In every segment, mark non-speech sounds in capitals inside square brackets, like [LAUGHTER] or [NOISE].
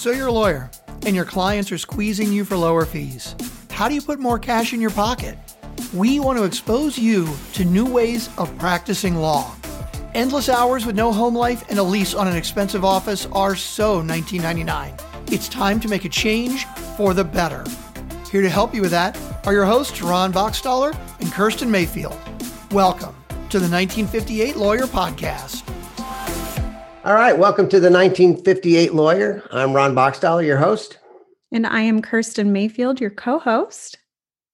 So you're a lawyer, and your clients are squeezing you for lower fees. How do you put more cash in your pocket? We want to expose you to new ways of practicing law. Endless hours with no home life and a lease on an expensive office are so 1999. It's time to make a change for the better. Here to help you with that are your hosts, Ron Boxtaller and Kirsten Mayfield. Welcome to the 1958 Lawyer Podcast. All right, welcome to the 1958 Lawyer. I'm Ron Boxtaller, your host. And I am Kirsten Mayfield, your co host.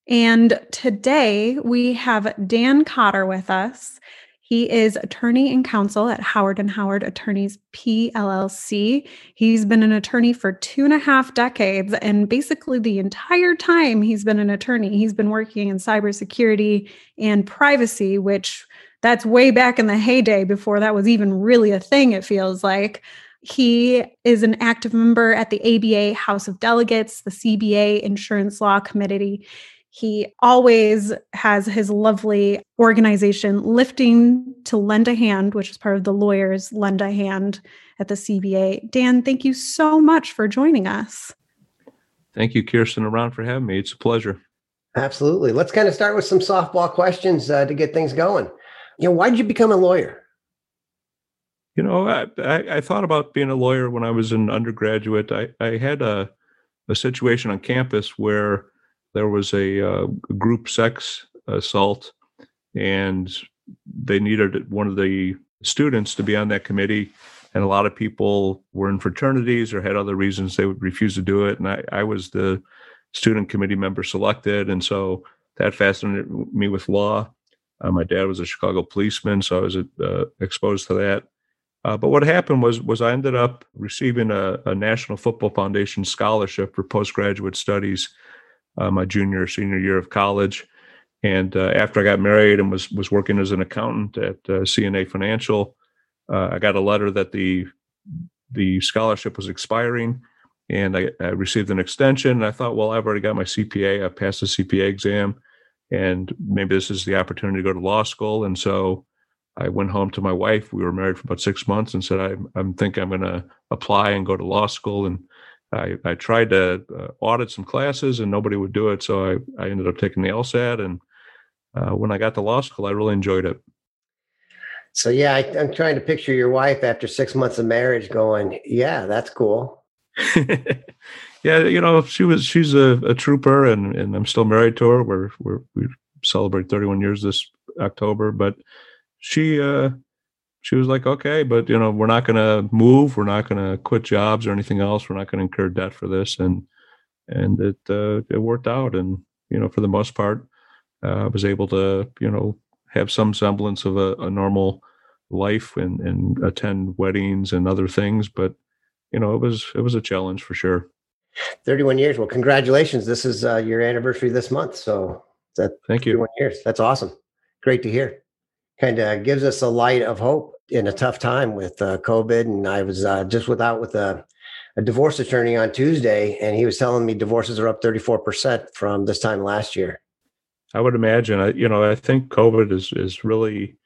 And today we have Dan Cotter with us. He is attorney and counsel at Howard and Howard Attorneys PLLC. He's been an attorney for two and a half decades, and basically the entire time he's been an attorney, he's been working in cybersecurity and privacy, which that's way back in the heyday before that was even really a thing. It feels like. He is an active member at the ABA House of Delegates, the CBA Insurance Law Committee. He always has his lovely organization, Lifting to Lend a Hand, which is part of the lawyers Lend a Hand at the CBA. Dan, thank you so much for joining us. Thank you, Kirsten around for having me. It's a pleasure. Absolutely. Let's kind of start with some softball questions uh, to get things going. You know, why did you become a lawyer? You know, I, I, I, thought about being a lawyer when I was an undergraduate. I, I had a, a situation on campus where there was a uh, group sex assault, and they needed one of the students to be on that committee. And a lot of people were in fraternities or had other reasons they would refuse to do it. And I, I was the student committee member selected. And so that fascinated me with law. Uh, my dad was a Chicago policeman, so I was uh, exposed to that. Uh, but what happened was was I ended up receiving a, a National Football Foundation scholarship for postgraduate studies uh, my junior or senior year of college. And uh, after I got married and was was working as an accountant at uh, CNA Financial, I got a letter that the the scholarship was expiring, and I, I, received an extension. And I thought, well, I've already got my CPA. I passed the CPA exam, and maybe this is the opportunity to go to law school. And so I went home to my wife. We were married for about six months, and said, I, I'm thinking I'm going to apply and go to law school. And I, I tried to uh, audit some classes and nobody would do it. So I, I ended up taking the LSAT. And uh, when I got to law school, I really enjoyed it. So, yeah, I, am trying to picture your wife after six months of marriage going, yeah, that's cool. [LAUGHS] yeah, you know, she was, she's a, a, trooper and, and I'm still married to her. We're, we're, we celebrate 31 years this October, but she, uh, she was like, okay, but you know, we're not going to move. We're not going to quit jobs or anything else. We're not going to incur debt for this. And, and it, uh, it worked out. And, you know, for the most part, uh, I was able to, you know, have some semblance of a, a normal life and, and attend weddings and other things. But, you know, it was, it was a challenge for sure. 31 years. Well, congratulations. This is uh, your anniversary this month. So that thank you. 31 years. That's awesome. Great to hear. Kind of gives us a light of hope in a tough time with uh, COVID, and I was uh, just without with a, a, divorce attorney on Tuesday, and he was telling me divorces are up 34 percent from this time last year. I would imagine. I, you know, I think COVID is is really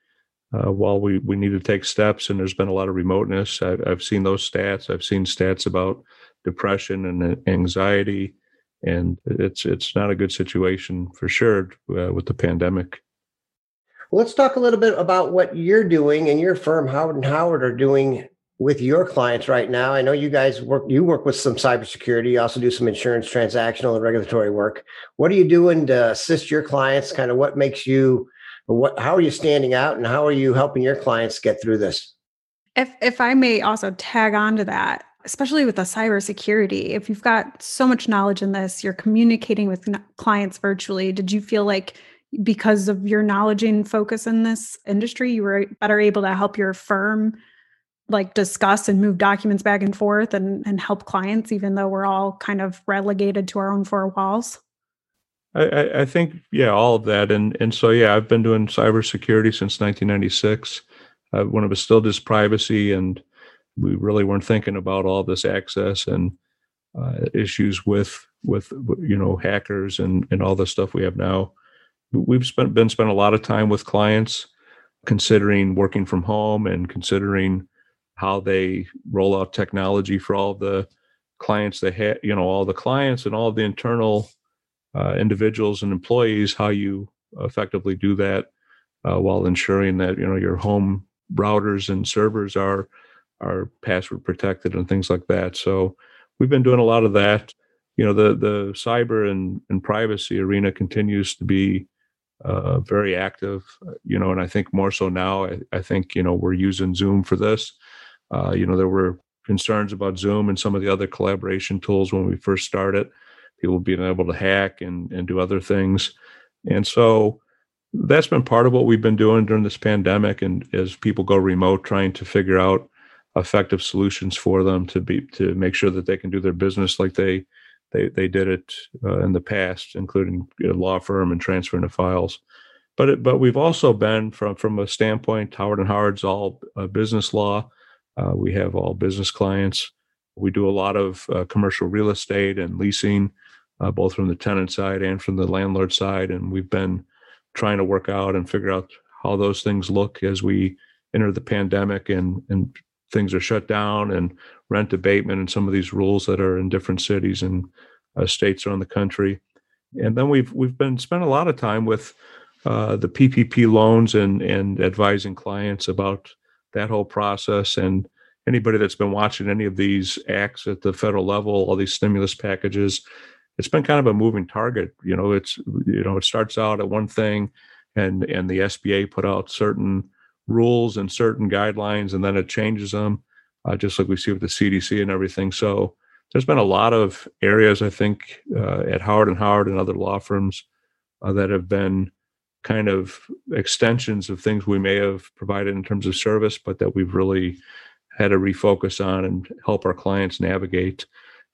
uh, while we we need to take steps, and there's been a lot of remoteness. I've, I've seen those stats. I've seen stats about depression and anxiety, and it's it's not a good situation for sure uh, with the pandemic. Let's talk a little bit about what you're doing and your firm, Howard and Howard, are doing with your clients right now. I know you guys work you work with some cybersecurity, you also do some insurance transactional and regulatory work. What are you doing to assist your clients? Kind of what makes you what how are you standing out and how are you helping your clients get through this? If if I may also tag on to that, especially with the cybersecurity, if you've got so much knowledge in this, you're communicating with clients virtually. Did you feel like because of your knowledge and focus in this industry, you were better able to help your firm like discuss and move documents back and forth and, and help clients, even though we're all kind of relegated to our own four walls? I, I think, yeah, all of that. And, and so, yeah, I've been doing cybersecurity since 1996 uh, when it was still just privacy and we really weren't thinking about all this access and uh, issues with, with, you know, hackers and, and all the stuff we have now. We've spent been spent a lot of time with clients considering working from home and considering how they roll out technology for all the clients they have, you know, all the clients and all the internal uh, individuals and employees, how you effectively do that uh, while ensuring that you know your home routers and servers are are password protected and things like that. So we've been doing a lot of that. You know, the the cyber and, and privacy arena continues to be uh, very active. You know, and I think more so now. I, I think you know we're using Zoom for this. Uh, you know, there were concerns about Zoom and some of the other collaboration tools when we first started. People being able to hack and and do other things, and so that's been part of what we've been doing during this pandemic. And as people go remote, trying to figure out effective solutions for them to be to make sure that they can do their business like they they they did it uh, in the past, including a law firm and transferring the files. But it, but we've also been from from a standpoint, Howard and Howard's all uh, business law. Uh, we have all business clients. We do a lot of uh, commercial real estate and leasing, uh, both from the tenant side and from the landlord side. And we've been trying to work out and figure out how those things look as we enter the pandemic and and things are shut down and rent abatement and some of these rules that are in different cities and uh, states around the country. And then we've we've been spent a lot of time with uh, the PPP loans and and advising clients about that whole process. And anybody that's been watching any of these acts at the federal level, all these stimulus packages, it's been kind of a moving target. You know, it's you know it starts out at one thing, and and the SBA put out certain rules and certain guidelines, and then it changes them, uh, just like we see with the CDC and everything. So there's been a lot of areas I think uh, at Howard and Howard and other law firms uh, that have been kind of extensions of things we may have provided in terms of service, but that we've really had to refocus on and help our clients navigate.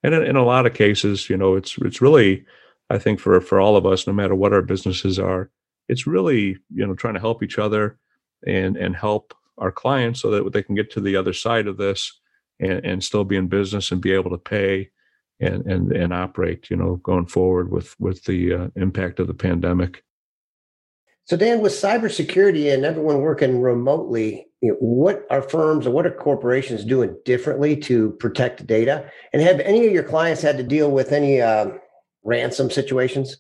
And in, in a lot of cases, you know, it's it's really, I think for for all of us, no matter what our businesses are, it's really you know trying to help each other and and help our clients so that they can get to the other side of this and, and still be in business and be able to pay and and and operate you know going forward with with the uh, impact of the pandemic. So dan with cybersecurity and everyone working remotely you know, what are firms or what are corporations doing differently to protect data? And have any of your clients had to deal with any uh, ransom situations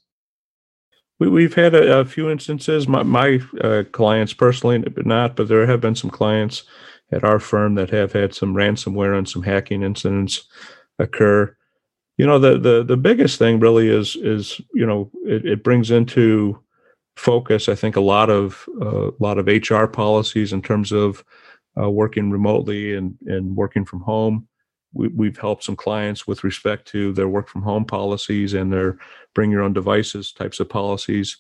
we, have had a, a, few instances. My, my uh, clients personally, but not, but there have been some clients at our firm that have had some ransomware and some hacking incidents occur. You know, the the the biggest thing really is is you know it, it brings into focus. I think a lot of uh, a lot of HR policies in terms of uh, working remotely and and working from home we, have helped some clients with respect to their work from home policies and their bring your own devices types of policies.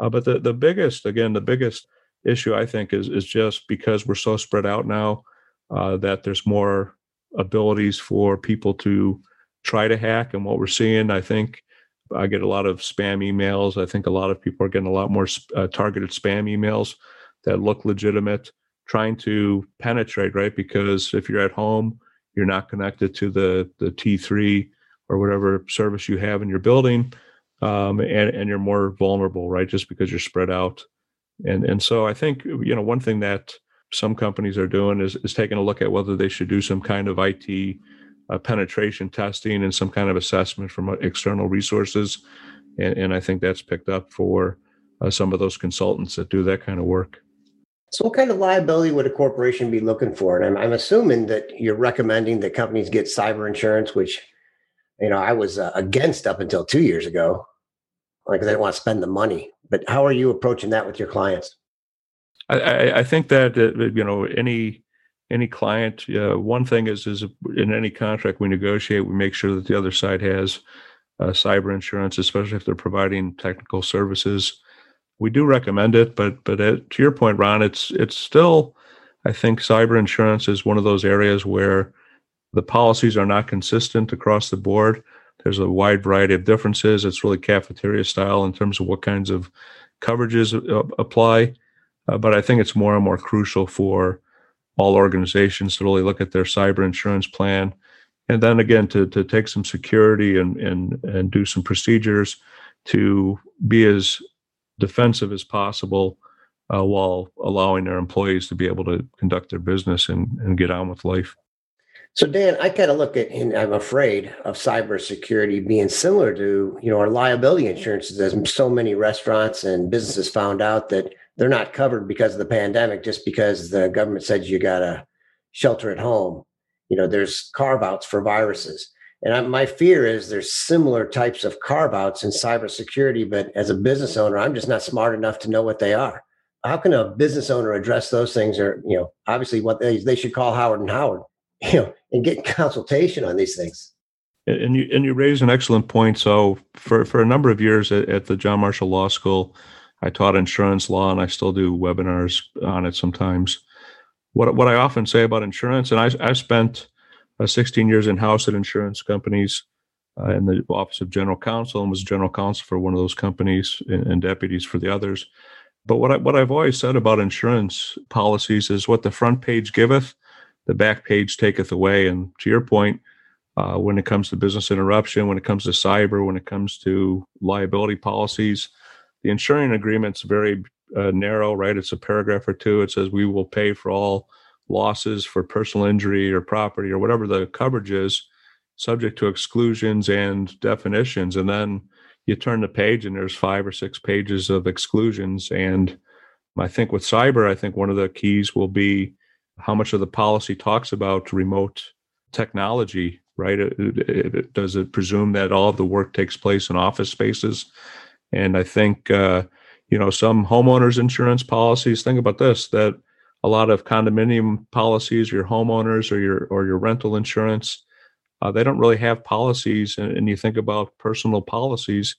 Uh, but the, the biggest, again, the biggest issue I think is is just because we're so spread out now uh, that there's more abilities for people to try to hack. And what we're seeing, I think, I get a lot of spam emails. I think a lot of people are getting a lot more uh, targeted spam emails that look legitimate, trying to penetrate, right? Because if you're at home you're not connected to the the T3 or whatever service you have in your building, um, and and you're more vulnerable, right? Just because you're spread out, and and so I think you know one thing that some companies are doing is is taking a look at whether they should do some kind of IT uh, penetration testing and some kind of assessment from external resources, and, and I think that's picked up for uh, some of those consultants that do that kind of work. So, what kind of liability would a corporation be looking for? And I'm, I'm assuming that you're recommending that companies get cyber insurance, which, you know, I was uh, against up until two years ago, like they don't want to spend the money. But how are you approaching that with your clients? I, I think that uh, you know any any client. Uh, one thing is is in any contract we negotiate, we make sure that the other side has uh, cyber insurance, especially if they're providing technical services we do recommend it, but but to your point, Ron, it's it's still, I think, cyber insurance is one of those areas where the policies are not consistent across the board. There's a wide variety of differences. It's really cafeteria style in terms of what kinds of coverages uh, apply. Uh, but I think it's more and more crucial for all organizations to really look at their cyber insurance plan, and then again to to take some security and and and do some procedures to be as defensive as possible uh, while allowing their employees to be able to conduct their business and, and get on with life. So Dan, I kind of look at, and I'm afraid of cybersecurity being similar to, you know, our liability insurances. As so many restaurants and businesses found out that they're not covered because of the pandemic, just because the government said you got to shelter at home. You know, there's carve outs for viruses. And I, my fear is there's similar types of carve outs in cybersecurity, but as a business owner, I'm just not smart enough to know what they are. How can a business owner address those things? Or, you know, obviously what they, they should call Howard and Howard, [LAUGHS] you know, and get consultation on these things. And you and you raise an excellent point. So for for a number of years at, at the John Marshall Law School, I taught insurance law, and I still do webinars on it sometimes. What what I often say about insurance, and I I spent 16 years in house at insurance companies uh, in the office of general counsel, and was general counsel for one of those companies and, and deputies for the others. But what I, what I've always said about insurance policies is what the front page giveth, the back page taketh away. And to your point, uh, when it comes to business interruption, when it comes to cyber, when it comes to liability policies, the insuring agreement's very uh, narrow, right? It's a paragraph or two. It says we will pay for all losses for personal injury or property or whatever the coverage is, subject to exclusions and definitions. And then you turn the page and there's five or six pages of exclusions. And I think with cyber, I think one of the keys will be how much of the policy talks about remote technology, right? It, it, it, does it presume that all of the work takes place in office spaces? And I think, uh, you know, some homeowners insurance policies, think about this, that a lot of condominium policies, your homeowners or your, or your rental insurance, uh, they don't really have policies. And, and you think about personal policies,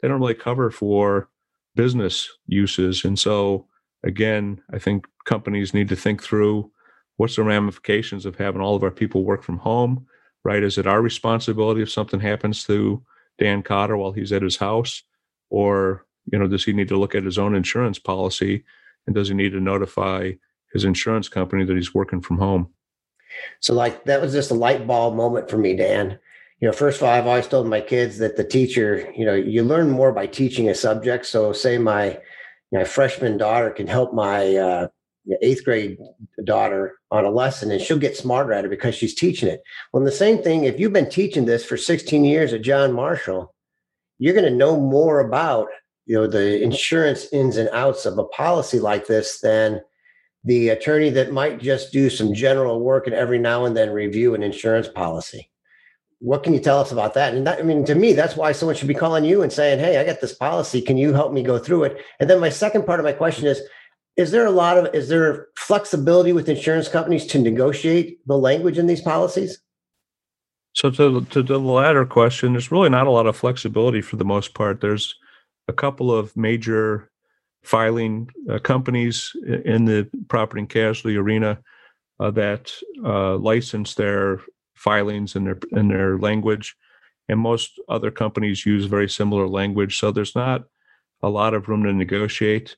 they don't really cover for business uses. And so, again, I think companies need to think through what's the ramifications of having all of our people work from home, right? Is it our responsibility if something happens to Dan Cotter while he's at his house? Or, you know, does he need to look at his own insurance policy? And does he need to notify his insurance company that he's working from home? So, like, that was just a light bulb moment for me, Dan. You know, first of all, I've always told my kids that the teacher, you know, you learn more by teaching a subject. So, say my my freshman daughter can help my uh, eighth grade daughter on a lesson and she'll get smarter at it because she's teaching it. Well, the same thing, if you've been teaching this for 16 years at John Marshall, you're going to know more about you know the insurance ins and outs of a policy like this than the attorney that might just do some general work and every now and then review an insurance policy. What can you tell us about that? And that, I mean, to me, that's why someone should be calling you and saying, Hey, I got this policy. Can you help me go through it? And then my second part of my question is, is there a lot of is there flexibility with insurance companies to negotiate the language in these policies so to, to the latter question there's really not a lot of flexibility for the most part there's a couple of major filing uh, companies in the property and casualty arena uh, that uh, license their filings and their in their language and most other companies use very similar language so there's not a lot of room to negotiate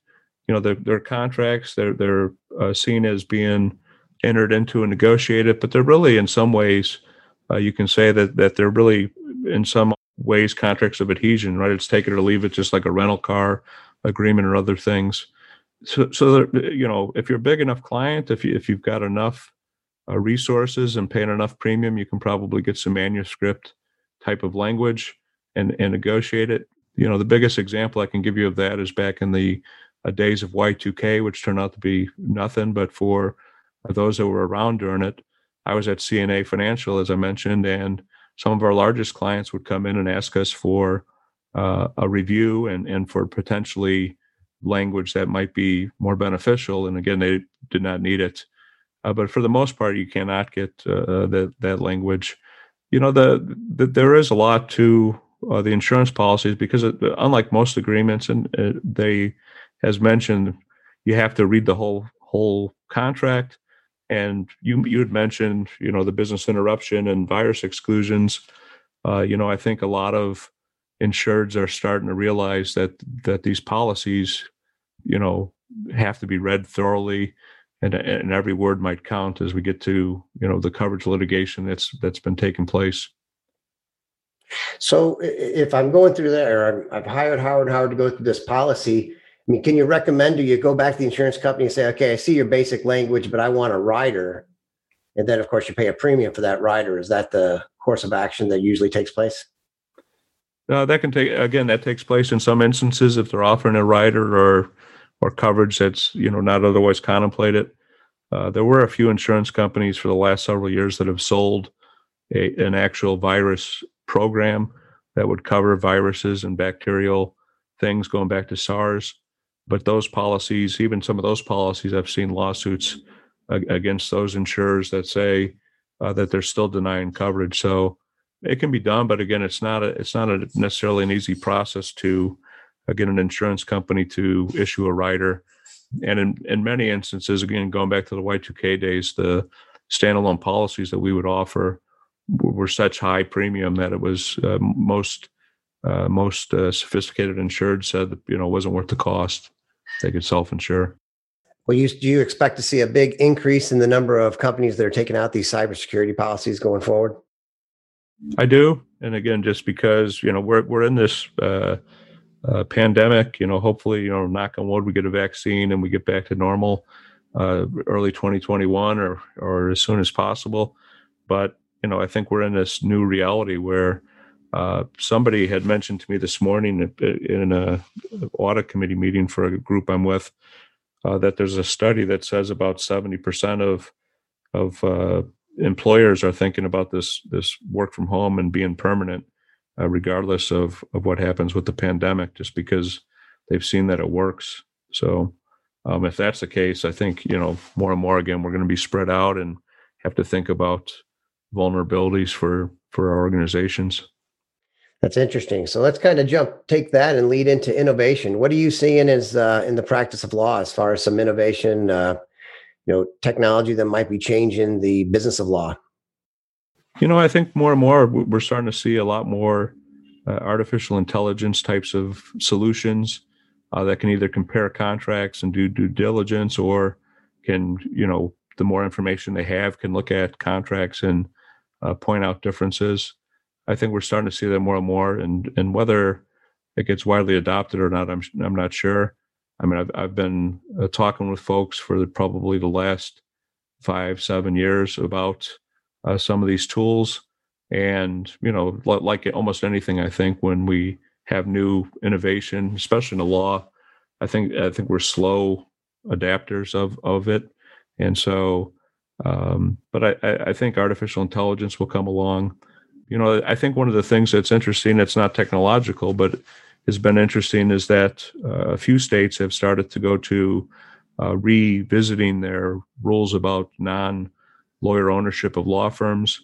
you know, their, their contracts, they're, they're uh, seen as being entered into and negotiated, but they're really, in some ways, uh, you can say that, that they're really, in some ways, contracts of adhesion, right? It's take it or leave it, just like a rental car agreement or other things. So, so you know, if you're a big enough client, if you, if you've got enough uh, resources and paying enough premium, you can probably get some manuscript type of language and, and negotiate it. You know, the biggest example I can give you of that is back in the uh, days of Y2K, which turned out to be nothing. But for those that were around during it, I was at CNA Financial, as I mentioned, and some of our largest clients would come in and ask us for uh, a review and, and for potentially language that might be more beneficial. And again, they did not need it. Uh, but for the most part, you cannot get uh, that that language. You know, the, the there is a lot to uh, the insurance policies because it, unlike most agreements, and uh, they as mentioned, you have to read the whole whole contract. And you you had mentioned, you know, the business interruption and virus exclusions. Uh, you know, I think a lot of insureds are starting to realize that that these policies, you know, have to be read thoroughly, and and every word might count as we get to you know the coverage litigation that's that's been taking place. So if I'm going through there, I've hired Howard Howard to go through this policy. I mean, can you recommend, do you go back to the insurance company and say, okay, I see your basic language, but I want a rider? and then of course you pay a premium for that rider. Is that the course of action that usually takes place? Uh, that can take again. That takes place in some instances if they're offering a rider or or coverage that's you know not otherwise contemplated. Uh, there were a few insurance companies for the last several years that have sold a, an actual virus program that would cover viruses and bacterial things going back to SARS. But those policies, even some of those policies, I've seen lawsuits against those insurers that say uh, that they're still denying coverage. So it can be done, but again, it's not a it's not a necessarily an easy process to uh, get an insurance company to issue a rider. And in, in many instances, again, going back to the Y2K days, the standalone policies that we would offer were such high premium that it was uh, most uh, most uh, sophisticated insured said that you know it wasn't worth the cost. They could self insure. Well, you, do you expect to see a big increase in the number of companies that are taking out these cybersecurity policies going forward? I do, and again, just because you know we're we're in this uh, uh, pandemic, you know, hopefully, you know, knock on wood, we get a vaccine and we get back to normal uh, early 2021 or or as soon as possible. But you know, I think we're in this new reality where uh, somebody had mentioned to me this morning in a audit committee meeting for a group I'm with uh, that there's a study that says about 70% of of uh, employers are thinking about this this work from home and being permanent, uh, regardless of of what happens with the pandemic, just because they've seen that it works. So, um, if that's the case, I think you know more and more again we're going to be spread out and have to think about vulnerabilities for for our organizations. That's interesting. So let's kind of jump, take that, and lead into innovation. What are you seeing as uh, in the practice of law as far as some innovation, uh, you know, technology that might be changing the business of law? You know, I think more and more we're starting to see a lot more uh, artificial intelligence types of solutions uh, that can either compare contracts and do due diligence, or can you know, the more information they have, can look at contracts and uh, point out differences. I think we're starting to see that more and more, and and whether it gets widely adopted or not, I'm I'm not sure. I mean, I've I've been uh, talking with folks for the, probably the last five seven years about uh, some of these tools, and you know, like almost anything, I think when we have new innovation, especially in the law, I think I think we're slow adapters of of it, and so. Um, but I, I think artificial intelligence will come along you know, I think one of the things that's interesting, it's not technological, but has been interesting is that uh, a few states have started to go to uh, revisiting their rules about non lawyer ownership of law firms.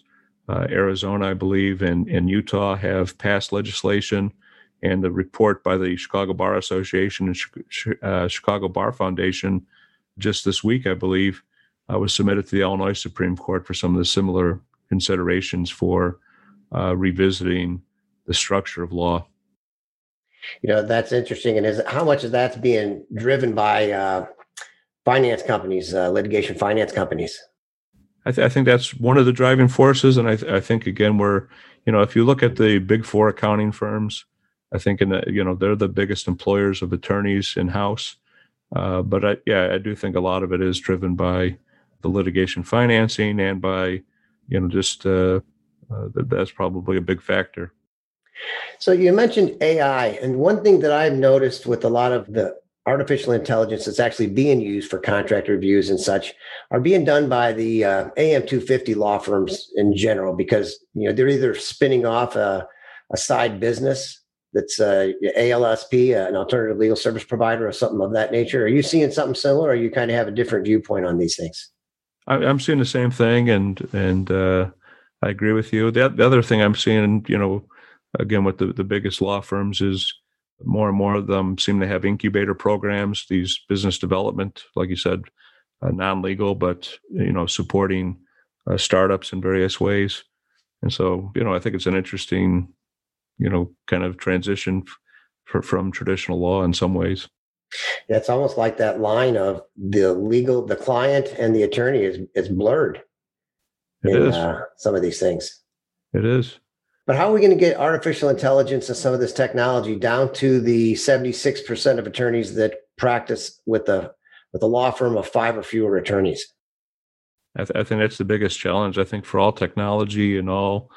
Uh, Arizona, I believe, and, and Utah have passed legislation. And the report by the Chicago Bar Association and uh, Chicago Bar Foundation just this week, I believe, uh, was submitted to the Illinois Supreme Court for some of the similar considerations for uh, revisiting the structure of law. You know, that's interesting. And is how much of that's being driven by uh, finance companies, uh, litigation finance companies? I, th- I, think that's one of the driving forces. And I, th- I, think, again, we're, you know, if you look at the big four accounting firms, I think, in the, you know, they're the biggest employers of attorneys in house. Uh, but I, yeah, I do think a lot of it is driven by the litigation financing and by, you know, just uh, uh, that, that's probably a big factor. So you mentioned AI, and one thing that I've noticed with a lot of the artificial intelligence that's actually being used for contract reviews and such are being done by the uh, AM250 law firms in general because you know they're either spinning off a, a side business that's uh, ALSP, uh, an alternative legal service provider, or something of that nature. Are you seeing something similar, or you kind of have a different viewpoint on these things? I'm seeing the same thing, and and uh, I agree with you. The, the other thing I'm seeing, you know, again with the, the biggest law firms is more and more of them seem to have incubator programs, these business development, like you said, uh, non-legal, but you know, supporting uh, startups in various ways. And so, you know, I think it's an interesting, you know, kind of transition f- from traditional law in some ways. Yeah, it's almost like that line of the legal, the client and the attorney is is blurred. It in, is. Uh, some of these things. It is. But how are we going to get artificial intelligence and some of this technology down to the 76% of attorneys that practice with the with a law firm of five or fewer attorneys? I, th- I, think that's the biggest challenge. I think for all technology and all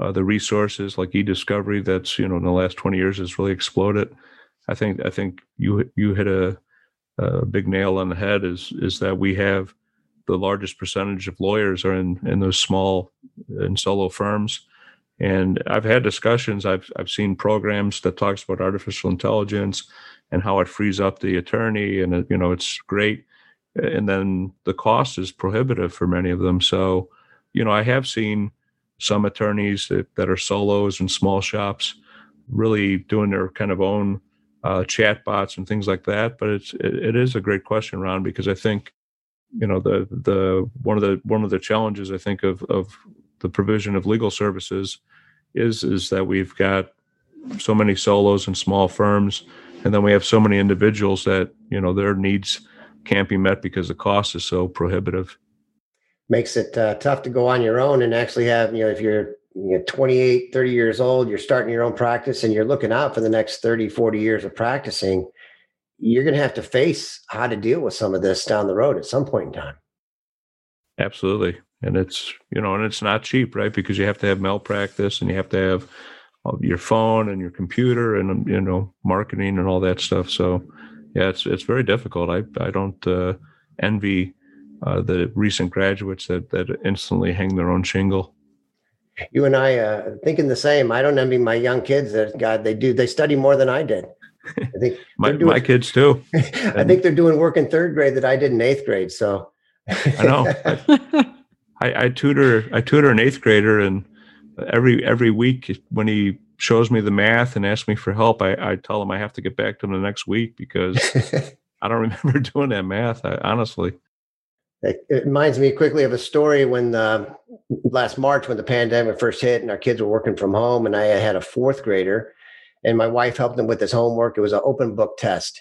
uh, the resources like e-discovery that's you know in the last 20 years has really exploded. I think I think you you hit a, a big nail on the head. Is is that we have the largest percentage of lawyers are in in those small and solo firms. And I've had discussions. I've I've seen programs that talks about artificial intelligence and how it frees up the attorney, and it, you know it's great and then the cost is prohibitive for many of them. So, you know, I have seen some attorneys that, that are solos and small shops really doing their kind of own uh, chat bots and things like that. But it's it, it is a great question, Ron, because I think you know the the one of the one of the challenges I think of of the provision of legal services is is that we've got so many solos and small firms, and then we have so many individuals that you know their needs can't be met because the cost is so prohibitive. Makes it uh, tough to go on your own and actually have, you know, if you're you know, 28, 30 years old, you're starting your own practice and you're looking out for the next 30, 40 years of practicing, you're going to have to face how to deal with some of this down the road at some point in time. Absolutely. And it's, you know, and it's not cheap, right? Because you have to have malpractice and you have to have uh, your phone and your computer and, you know, marketing and all that stuff. So, yeah, it's it's very difficult. I I don't uh, envy uh, the recent graduates that that instantly hang their own shingle. You and I uh, thinking the same. I don't envy my young kids. That God, they do. They study more than I did. I think [LAUGHS] my doing, my kids too. [LAUGHS] I think they're doing work in third grade that I did in eighth grade. So I know. [LAUGHS] I, I tutor I tutor an eighth grader, and every every week when he shows me the math and asks me for help, I, I tell him I have to get back to him the next week because [LAUGHS] I don't remember [LAUGHS] doing that math. I, honestly. It, it, reminds me quickly of a story when uh, last March when the pandemic first hit and our kids were working from home and I had a fourth grader and my wife helped him with his homework. It was an open book test.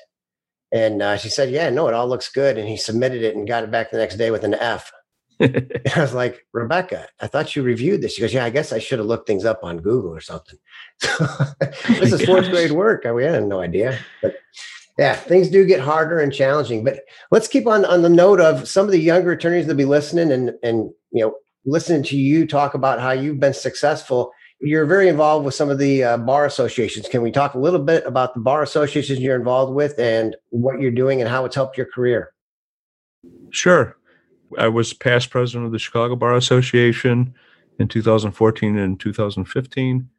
And uh, she said, yeah, no, it all looks good. And he submitted it and got it back the next day with an F. [LAUGHS] I was like, Rebecca, I thought you reviewed this. She goes, Yeah, I guess I should have looked things up on Google or something. [LAUGHS] [LAUGHS] this is fourth grade work. I, we had no idea. But yeah, things do get harder and challenging. But let's keep on on the note of some of the younger attorneys that be listening and and you know listening to you talk about how you've been successful. You're very involved with some of the uh, bar associations. Can we talk a little bit about the bar associations you're involved with and what you're doing and how it's helped your career? Sure. I was past president of the Chicago Bar Association in 2014 and 2015.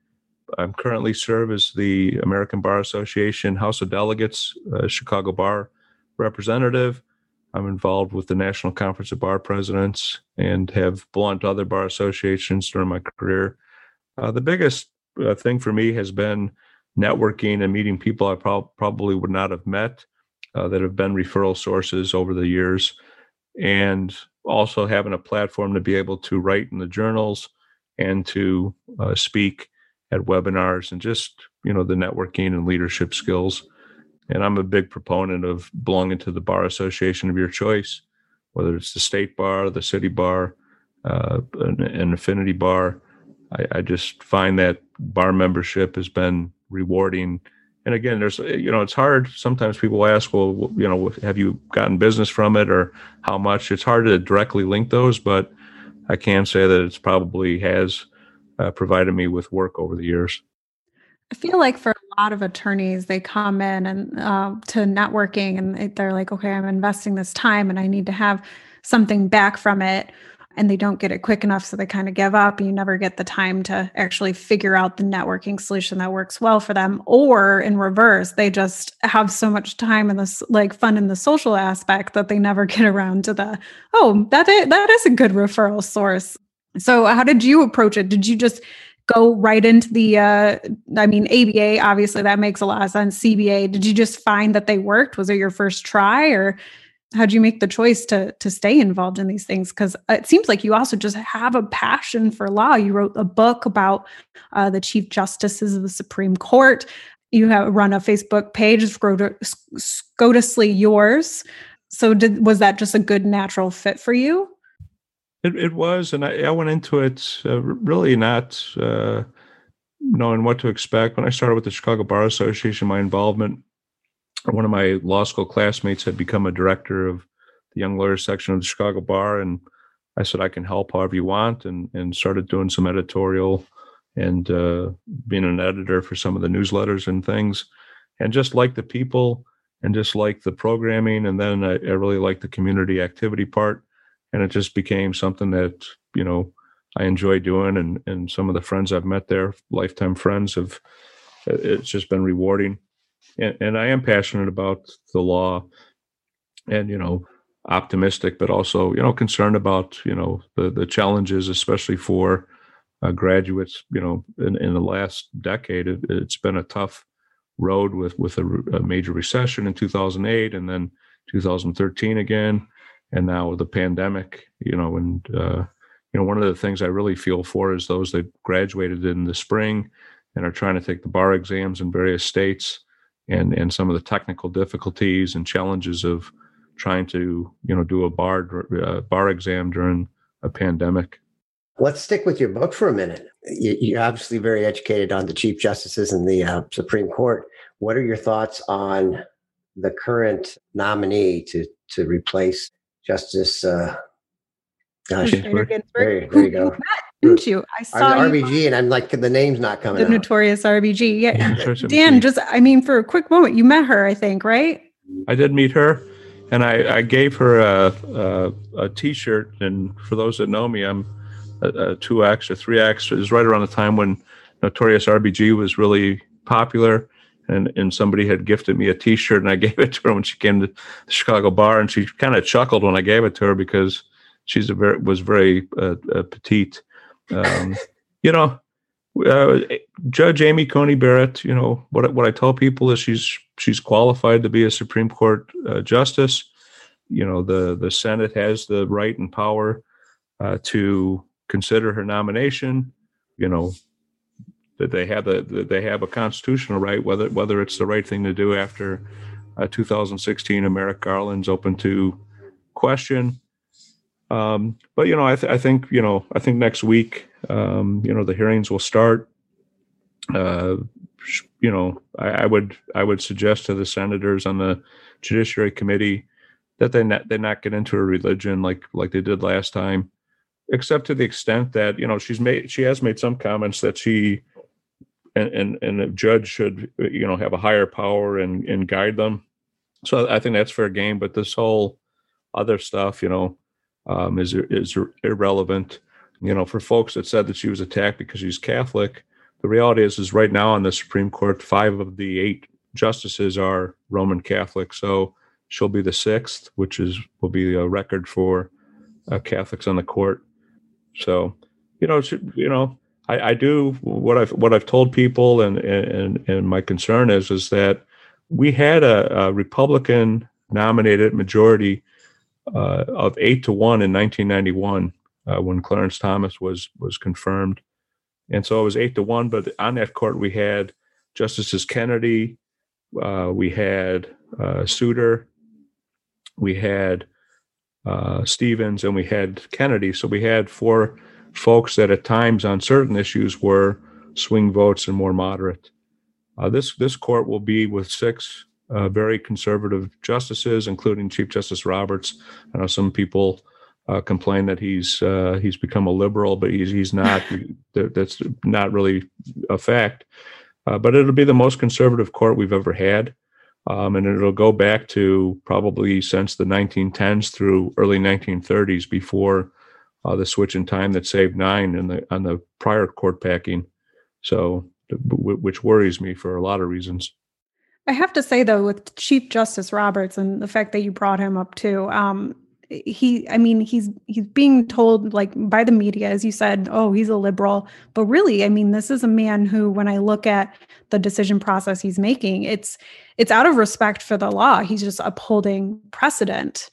I'm currently serve as the American Bar Association House of Delegates uh, Chicago Bar representative. I'm involved with the National Conference of Bar Presidents and have belonged to other bar associations during my career. Uh, the biggest uh, thing for me has been networking and meeting people I pro- probably would not have met uh, that have been referral sources over the years and also having a platform to be able to write in the journals and to uh, speak at webinars and just you know the networking and leadership skills. And i'm a big proponent of belonging to the bar association of your choice whether it's the state bar the city bar uh, an, an, affinity bar. I, I just find that bar membership has been rewarding and again there's you know it's hard. Sometimes people ask well you know have you gotten business from it or how much? It's hard to directly link those but i can say that it's probably has uh, provided me with work over the years. I feel like for a lot of attorneys they come in and uh, to networking and they're like okay i'm investing this time and i need to have something back from it and they don't get it quick enough so they kind of give up you never get the time to actually figure out the networking solution that works well for them or in reverse they just have so much time and this like fun in the social aspect that they never [LAUGHS] get around to the oh that is, that is a good referral source. So how did you approach it? Did you just go right into the uh i mean aba obviously that makes a lot of sense cba did you just find that they worked? Was it your first try or how do you make the choice to to stay involved in these things? Because it seems like you also just have a passion for law. You wrote a book about uh, the chief justices of the supreme court. You have run a facebook page scotusly yours. So did was that just a good natural fit for you? It, it was and I, I went into it uh, really not uh, knowing what to expect. When i started with the chicago bar association my involvement one of my law school classmates had become a director of the young lawyers section of the Chicago Bar, and I said I can help however you want, and and started doing some editorial and uh, being an editor for some of the newsletters and things, and just like the people and just like the programming, and then I, I really like the community activity part, and it just became something that you know I enjoy doing, and and some of the friends I've met there, lifetime friends, have it's just been rewarding, and, and I am passionate about the law, and you know optimistic, but also you know concerned about you know the the challenges, especially for uh, graduates. You know, in, in the last decade, it, has been a tough road with with a, a, major recession in 2008, and then 2013 again, and now with the pandemic. You know, and uh, you know one of the things I really feel for is those that graduated in the spring and are trying to take the bar exams in various states. And, and some of the technical difficulties and challenges of trying to you know do a bar uh, bar exam during a pandemic. Let's stick with your book for a minute. You're obviously very educated on the chief justices in the uh, Supreme Court. What are your thoughts on the current nominee to to replace Justice? Uh, gosh, there, there, you [LAUGHS] go. Didn't you? I saw RBG, you, and I'm like, the name's not coming. The out. notorious RBG. Yeah, Dan. Just, I mean, for a quick moment, you met her, I think, right? I did meet her and I, I gave her a, a, a T-shirt. And for those that know me, I'm a, a two X or three X. It was right around the time when Notorious RBG was really popular, and and somebody had gifted me a T-shirt, and I [LAUGHS] gave it to her when she came to the Chicago bar, and she kind of chuckled when I gave it to her because she's a very was very uh, uh, petite. Um, you know, uh, Judge Amy Coney Barrett, you know what what I tell people is she's she's qualified to be a Supreme Court uh, justice. You know the the Senate has the right and power uh, to consider her nomination. You know that they have that they have a constitutional right whether whether it's the right thing to do after uh, 2016 and Merrick Garland's open to question. Um, but you know, I, th- I, think you know, I think next week, um, you know, the hearings will start. Uh, you know, I, I, would I would suggest to the senators on the Judiciary Committee that they not they not get into a religion like like they did last time, except to the extent that you know she's made she has made some comments that she and and, and a judge should you know have a higher power and and guide them. So I think that's fair game. But this whole other stuff, you know, um, is is irrelevant. You know, for folks that said that she was attacked because she's Catholic, the reality is is right now on the Supreme Court, five of the eight justices are Roman Catholic. So she'll be the sixth, which is will be a record for uh, Catholics on the court. So, you know, you know, I, I do what I've what I've told people, and and and my concern is is that we had a, a Republican nominated majority uh, of eight to one in 1991 uh, when Clarence Thomas was was confirmed, and so it was eight to one. But on that court, we had Justices Kennedy, uh, we had uh, Souter, we had uh, Stevens, and we had Kennedy. So we had four folks that at times on certain issues were swing votes and more moderate. Uh, this this court will be with six uh, very conservative justices, including Chief Justice Roberts. I know some people uh, complain that he's uh, he's become a liberal, but he's he's not. that's not really a fact. Uh, but it'll be the most conservative court we've ever had, um, and it'll go back to probably since the 1910s through early 1930s before uh, the switch in time that saved nine in the on the prior court packing. So, which worries me for a lot of reasons. I have to say though, with Chief Justice Roberts and the fact that you brought him up too, um, he, I mean, he's he's being told like by the media, as you said, oh, he's a liberal, but really, I mean, this is a man who, when I look at the decision process he's making, it's it's out of respect for the law. He's just upholding precedent.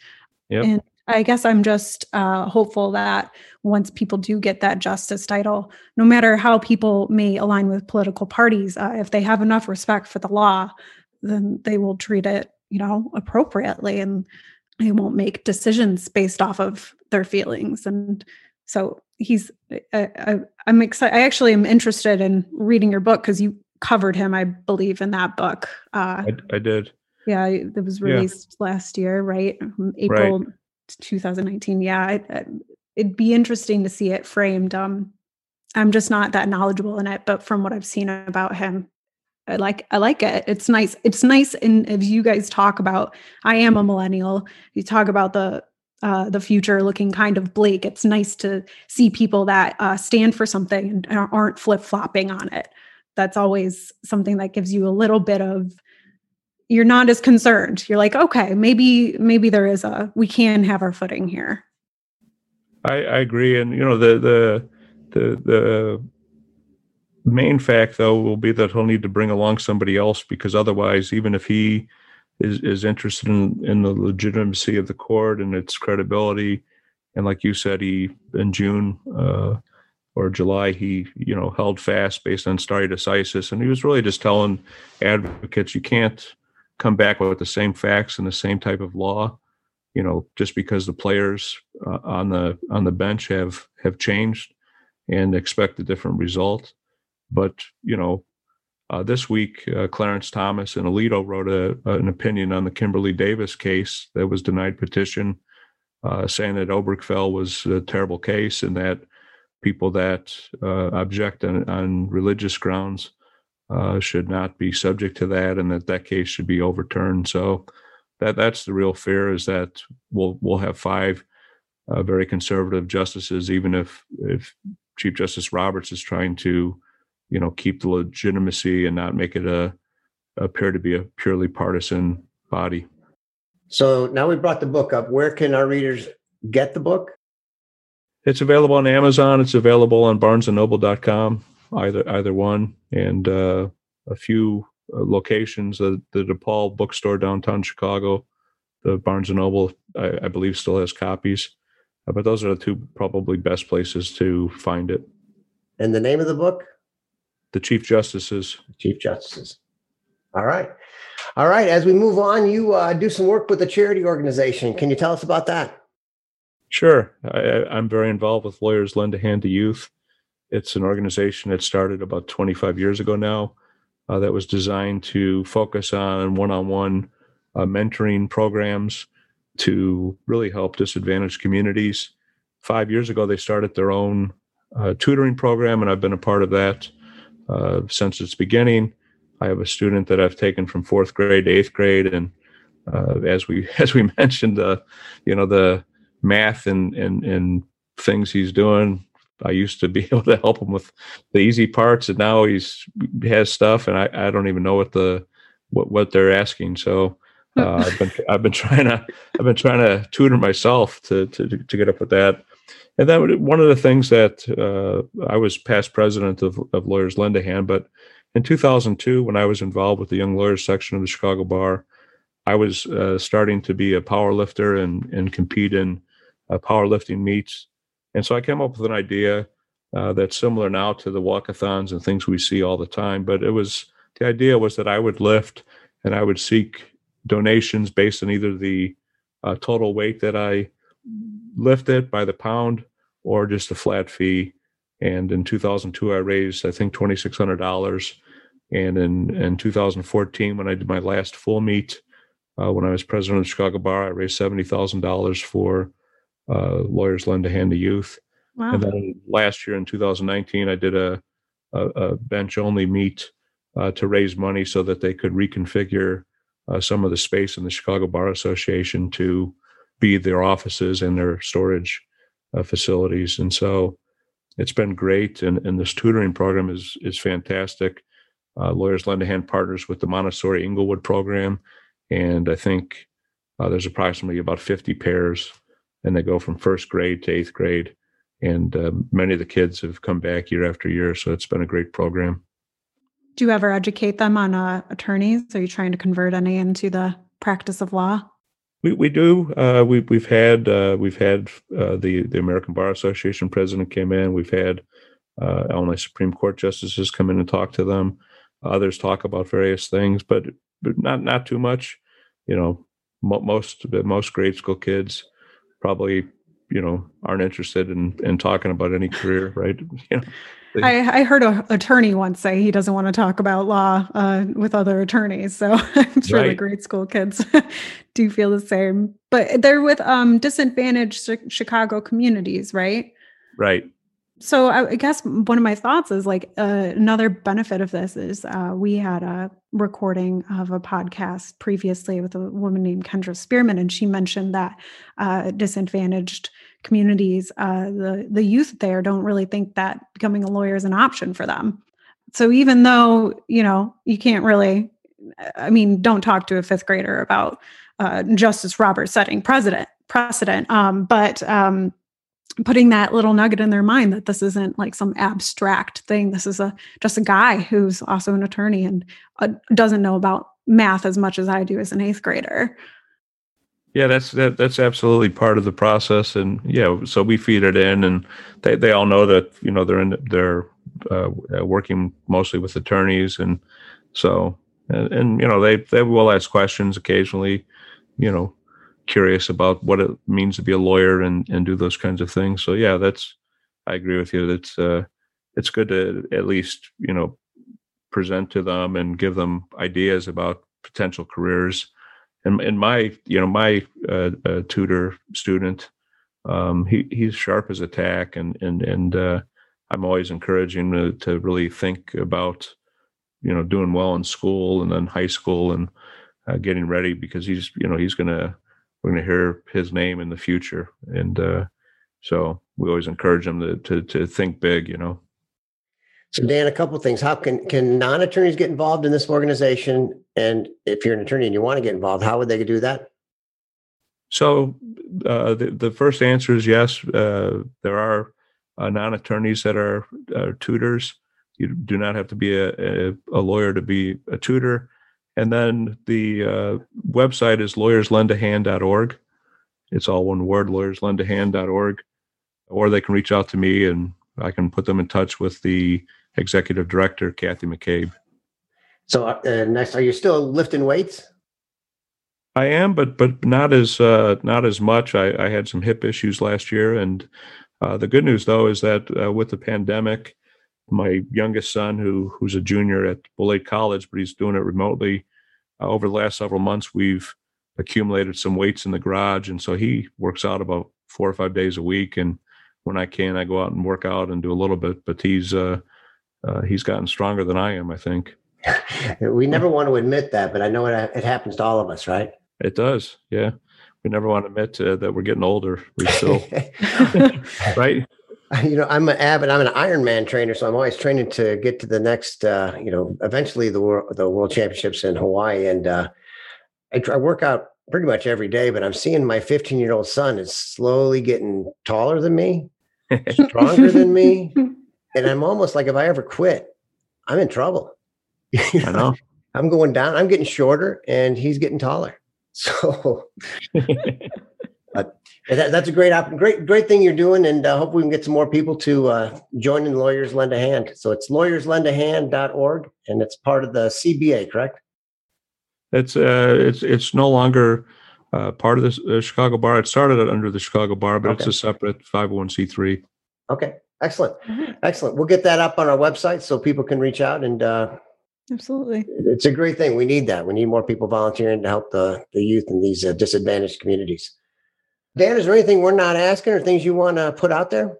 Yep. And I guess I'm just uh, hopeful that once people do get that justice title, no matter how people may align with political parties, uh, if they have enough respect for the law, then they will treat it, you know, appropriately and they won't make decisions based off of their feelings. And so he's, I, I'm excited. I actually am interested in reading your book because you covered him, I believe, in that book. Uh, I, I did. Yeah, it was released yeah. last year, right? April right. 2019. Yeah, it'd be interesting to see it framed. Um, I'm just not that knowledgeable in it, but from what I've seen about him, I like I like it. It's nice. It's nice. And if you guys talk about, I am a millennial. You talk about the uh, the future looking kind of bleak. It's nice to see people that uh, stand for something and aren't flip flopping on it. That's always something that gives you a little bit of. You're not as concerned. You're like, okay, maybe maybe there is a we can have our footing here. I, I agree, and you know the the the the main fact though will be that he'll need to bring along somebody else because otherwise, even if he is is interested in in the legitimacy of the court and its credibility, and like you said, he in June uh, or July he you know held fast based on stare decisis, and he was really just telling advocates you can't come back with the same facts and the same type of law you know just because the players uh, on the on the bench have have changed and expect a different result but you know uh, this week uh, clarence thomas and alito wrote a, an opinion on the kimberly davis case that was denied petition uh, saying that obergefell was a terrible case and that people that uh, object on, on religious grounds uh, should not be subject to that and that that case should be overturned. So that that's the real fear is that we'll we'll have five uh, very conservative justices, even if if Chief Justice Roberts is trying to, you know, keep the legitimacy and not make it a appear to be a purely partisan body. So now we brought the book up. Where can our readers get the book? It's available on Amazon. It's available on BarnesandNoble.com. Either either one, and uh, a few uh, locations. The, the DePaul bookstore downtown Chicago, the Barnes and Noble, I, I believe, still has copies. Uh, but those are the two probably best places to find it. And the name of the book? The Chief Justices. Chief Justices. All right. All right. As we move on, you uh, do some work with a charity organization. Can you tell us about that? Sure. I, I'm very involved with Lawyers Lend a Hand to Youth. It's an organization that started about 25 years ago now uh, that was designed to focus on one-on-one uh, mentoring programs to really help disadvantaged communities. Five years ago, they started their own uh, tutoring program, and I've been a part of that uh, since its beginning. I have a student that I've taken from fourth grade to eighth grade, and uh, as we [LAUGHS] as we mentioned, uh, you know the math and and and things he's doing I used to be [LAUGHS] able to help him with the easy parts, and now he's he has stuff, and I, I don't even know what the what what they're asking. So uh, I've been I've been trying to I've been trying to tutor myself to to to get up with that. And then one of the things that uh, I was past president of, of Lawyers Hand, but in 2002, when I was involved with the Young Lawyers section of the Chicago Bar, I was uh, starting to be a power lifter and and compete in uh, powerlifting meets and so I came up with an idea uh, that's similar now to the walkathons and things we see all the time. But it was the idea was that I would lift and I would seek donations based on either the uh, total weight that I lifted by the pound or just a flat fee. And in 2002, I raised I think twenty six hundred dollars. And in in 2014, when I did my last full meet, uh, when I was president of the Chicago Bar, I raised seventy thousand dollars for uh, lawyers lend a hand to youth. Wow. And then last year in 2019, I did a, a, a bench only meet uh, to raise money so that they could reconfigure uh, some of the space in the Chicago Bar Association to be their offices and their storage uh, facilities. And so it's been great. And, and this tutoring program is, is fantastic. Uh, lawyers Lend a Hand partners with the Montessori Englewood program. And I think uh, there's approximately about 50 pairs and they go from first grade to eighth grade. And uh, many of the kids have come back year after year. So it's been a great program. Do you ever educate them on uh, attorneys? Are you trying to convert any into the practice of law? We we do. Uh, we we've had uh, we've had uh, the the American Bar Association president came in. We've had uh, Illinois Supreme Court justices come in and talk to them. Others talk about various things, but but not not too much. You know, mo- most most grade school kids probably you know aren't interested in in talking about any career right [LAUGHS] you know I, I, heard an attorney once say he doesn't want to talk about law uh, with other attorneys. So [LAUGHS] I'm sure right. the grade school kids [LAUGHS] do feel the same. But they're with um, disadvantaged Chicago communities, right? Right. So I, I guess one of my thoughts is like uh, another benefit of this is uh, we had a recording of a podcast previously with a woman named Kendra Spearman, and she mentioned that uh, disadvantaged communities, uh, the the youth there don't really think that becoming a lawyer is an option for them. So even though you know you can't really, I mean, don't talk to a fifth grader about uh, Justice Roberts setting precedent precedent, um, but um, putting that little nugget in their mind that this isn't like some abstract thing. This is a just a guy who's also an attorney and uh, doesn't know about math as much as I do as an eighth grader. Yeah, that's that, that's absolutely part of the process, and yeah, so we feed it in, and they, they all know that you know they're in they're uh, uh, working mostly with attorneys, and so and, and, you know they they will ask questions occasionally, you know, curious about what it means to be a lawyer and and do those kinds of things. So yeah, that's I agree with you. That's uh, it's good to at least you know present to them and give them ideas about potential careers and and my you know my uh, uh, tutor student um, he he's sharp as a tack and and and uh, I'm always encouraging to, to really think about you know doing well in school and then high school and uh, getting ready because he's you know he's gonna we're gonna hear his name in the future. And uh, so we always encourage him to, to to think big you know so, Dan, a couple of things. How can can non attorneys get involved in this organization? And if you're an attorney and you want to get involved, how would they do that? So, uh, the the first answer is yes. Uh, there are uh, non attorneys that are, are, tutors. You do not have to be a, a, a, lawyer to be a tutor. And then the uh, website is lawyerslendahand.org. It's all one word, lawyerslendahand.org. Or they can reach out to me and I can put them in touch with the executive director, Kathy McCabe. So uh, next, are you still lifting weights? I am, but but not as uh, not as much. I, I had some hip issues last year, and uh, the good news though is that uh, with the pandemic, my youngest son, who who's a junior at Beloit College, but he's doing it remotely. Uh, over the last several months, we've accumulated some weights in the garage, and so he works out about four or five days a week. And when I can, I go out and work out and do a little bit. But he's uh, uh, he's gotten stronger than I am. I think. [LAUGHS] we never want to admit that, but I know it, it happens to all of us, right? It does. Yeah, we never want to admit uh, that we're getting older. We still, [LAUGHS] right? You know, I'm an avid. I'm an Ironman trainer, so I'm always training to get to the next. Uh, you know, eventually the world the World Championships in Hawaii, and uh, I, I work out pretty much every day. But I'm seeing my 15 year old son is slowly getting taller than me, [LAUGHS] stronger than me, and I'm almost like if I ever quit, I'm in trouble. I know. [LAUGHS] I'm going down. I'm getting shorter, and he's getting taller. [LAUGHS] So, [LAUGHS] but that, that's a great, great, great thing you're doing, and uh, hope we can get some more people to uh, join in Lawyers Lend a Hand. So it's lawyerslendahand.org, and it's part of the CBA, correct? It's uh, it's it's no longer uh, part of the Chicago Bar. It started under the Chicago Bar, but okay. it's a separate 501c3. Okay. Excellent. Mm-hmm. Excellent. We'll get that up on our website so people can reach out and uh, absolutely. It's a great thing. We need that. We need more people volunteering to help the, the youth in these uh, disadvantaged communities. Dan, is there anything we're not asking or things you want to put out there?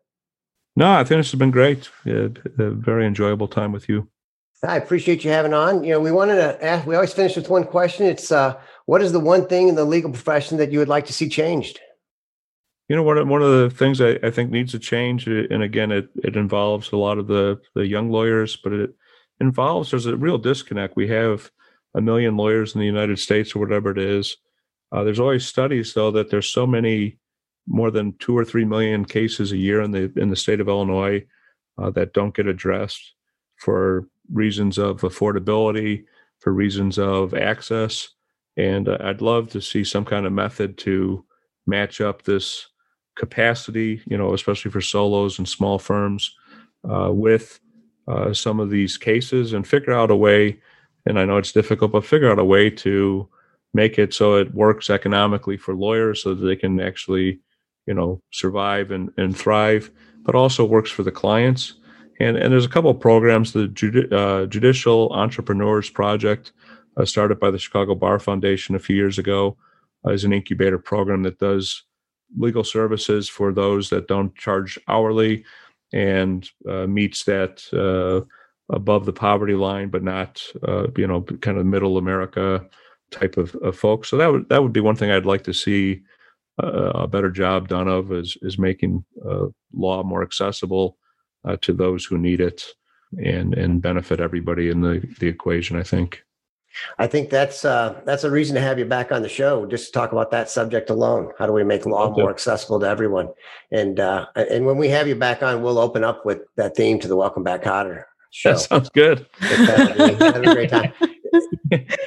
No, I think this has been great. a very enjoyable time with you. I appreciate you having on. You know, we wanted to ask, we always finish with one question. It's uh, what is the one thing in the legal profession that you would like to see changed? You know, one of, one of the things I, I think needs to change, uh, and again, it, it involves a lot of the, the young lawyers, but it involves there's a real disconnect. We have a million lawyers in the United States or whatever it is. Uh, there's always studies though that there's so many more than two or three million cases a year in the in the state of Illinois uh, that don't get addressed for reasons of affordability, for reasons of access, and uh, I'd love to see some kind of method to match up this capacity, you know, especially for solos and small firms, uh, with uh, some of these cases and figure out a way. And I know it's difficult, but figure out a way to make it so it works economically for lawyers so that they can actually, you know, survive and, and thrive, but also works for the clients. and and there's a couple of programs. The Judi- uh, Judicial Entrepreneurs Project, uh, started by the Chicago Bar Foundation a few years ago, uh, is an incubator program that does legal services for those that don't charge hourly and uh, meets that uh, above the poverty line, but not uh, you know kind of middle America type of, of folks. So that would that would be one thing I'd like to see uh, a better job done of is is making uh, law more accessible uh, to those who need it and and benefit everybody in the the equation. I think. I think that's uh, that's a reason to have you back on the show, just to talk about that subject alone. How do we make law more accessible to everyone? And uh, and when we have you back on, we'll open up with that theme to the Welcome Back Kotter show. That sounds good. Have a great time. [LAUGHS]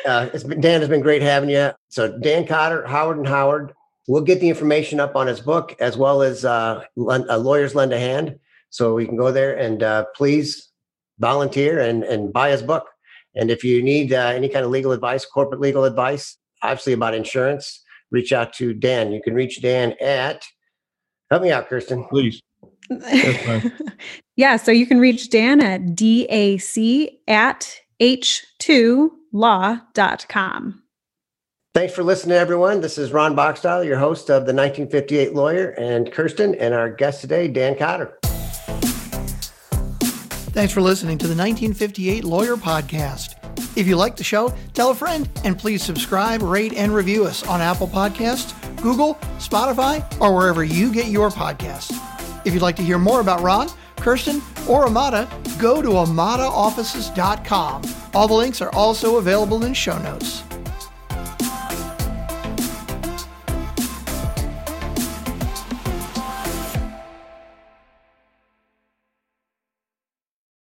Uh, it's been, Dan has been great having you. So Dan Cotter, Howard and Howard. We'll get the information up on his book as well as uh, uh, lawyers lend a hand, so we can go there and uh, please volunteer and and buy his book. And if you need uh, any kind of legal advice, corporate legal advice, obviously about insurance, reach out to Dan. You can reach Dan at, help me out, Kirsten. Please. [LAUGHS] yeah, so you can reach Dan at dac at h2law.com. Thanks for listening, everyone. This is Ron Boxstyle, your host of the 1958 Lawyer, and Kirsten, and our guest today, Dan Cotter. Thanks for listening to the 1958 Lawyer Podcast. If you like the show, tell a friend and please subscribe, rate, and review us on Apple Podcasts, Google, Spotify, or wherever you get your podcasts. If you'd like to hear more about Ron, Kirsten, or Amada, go to amadaoffices.com. All the links are also available in show notes.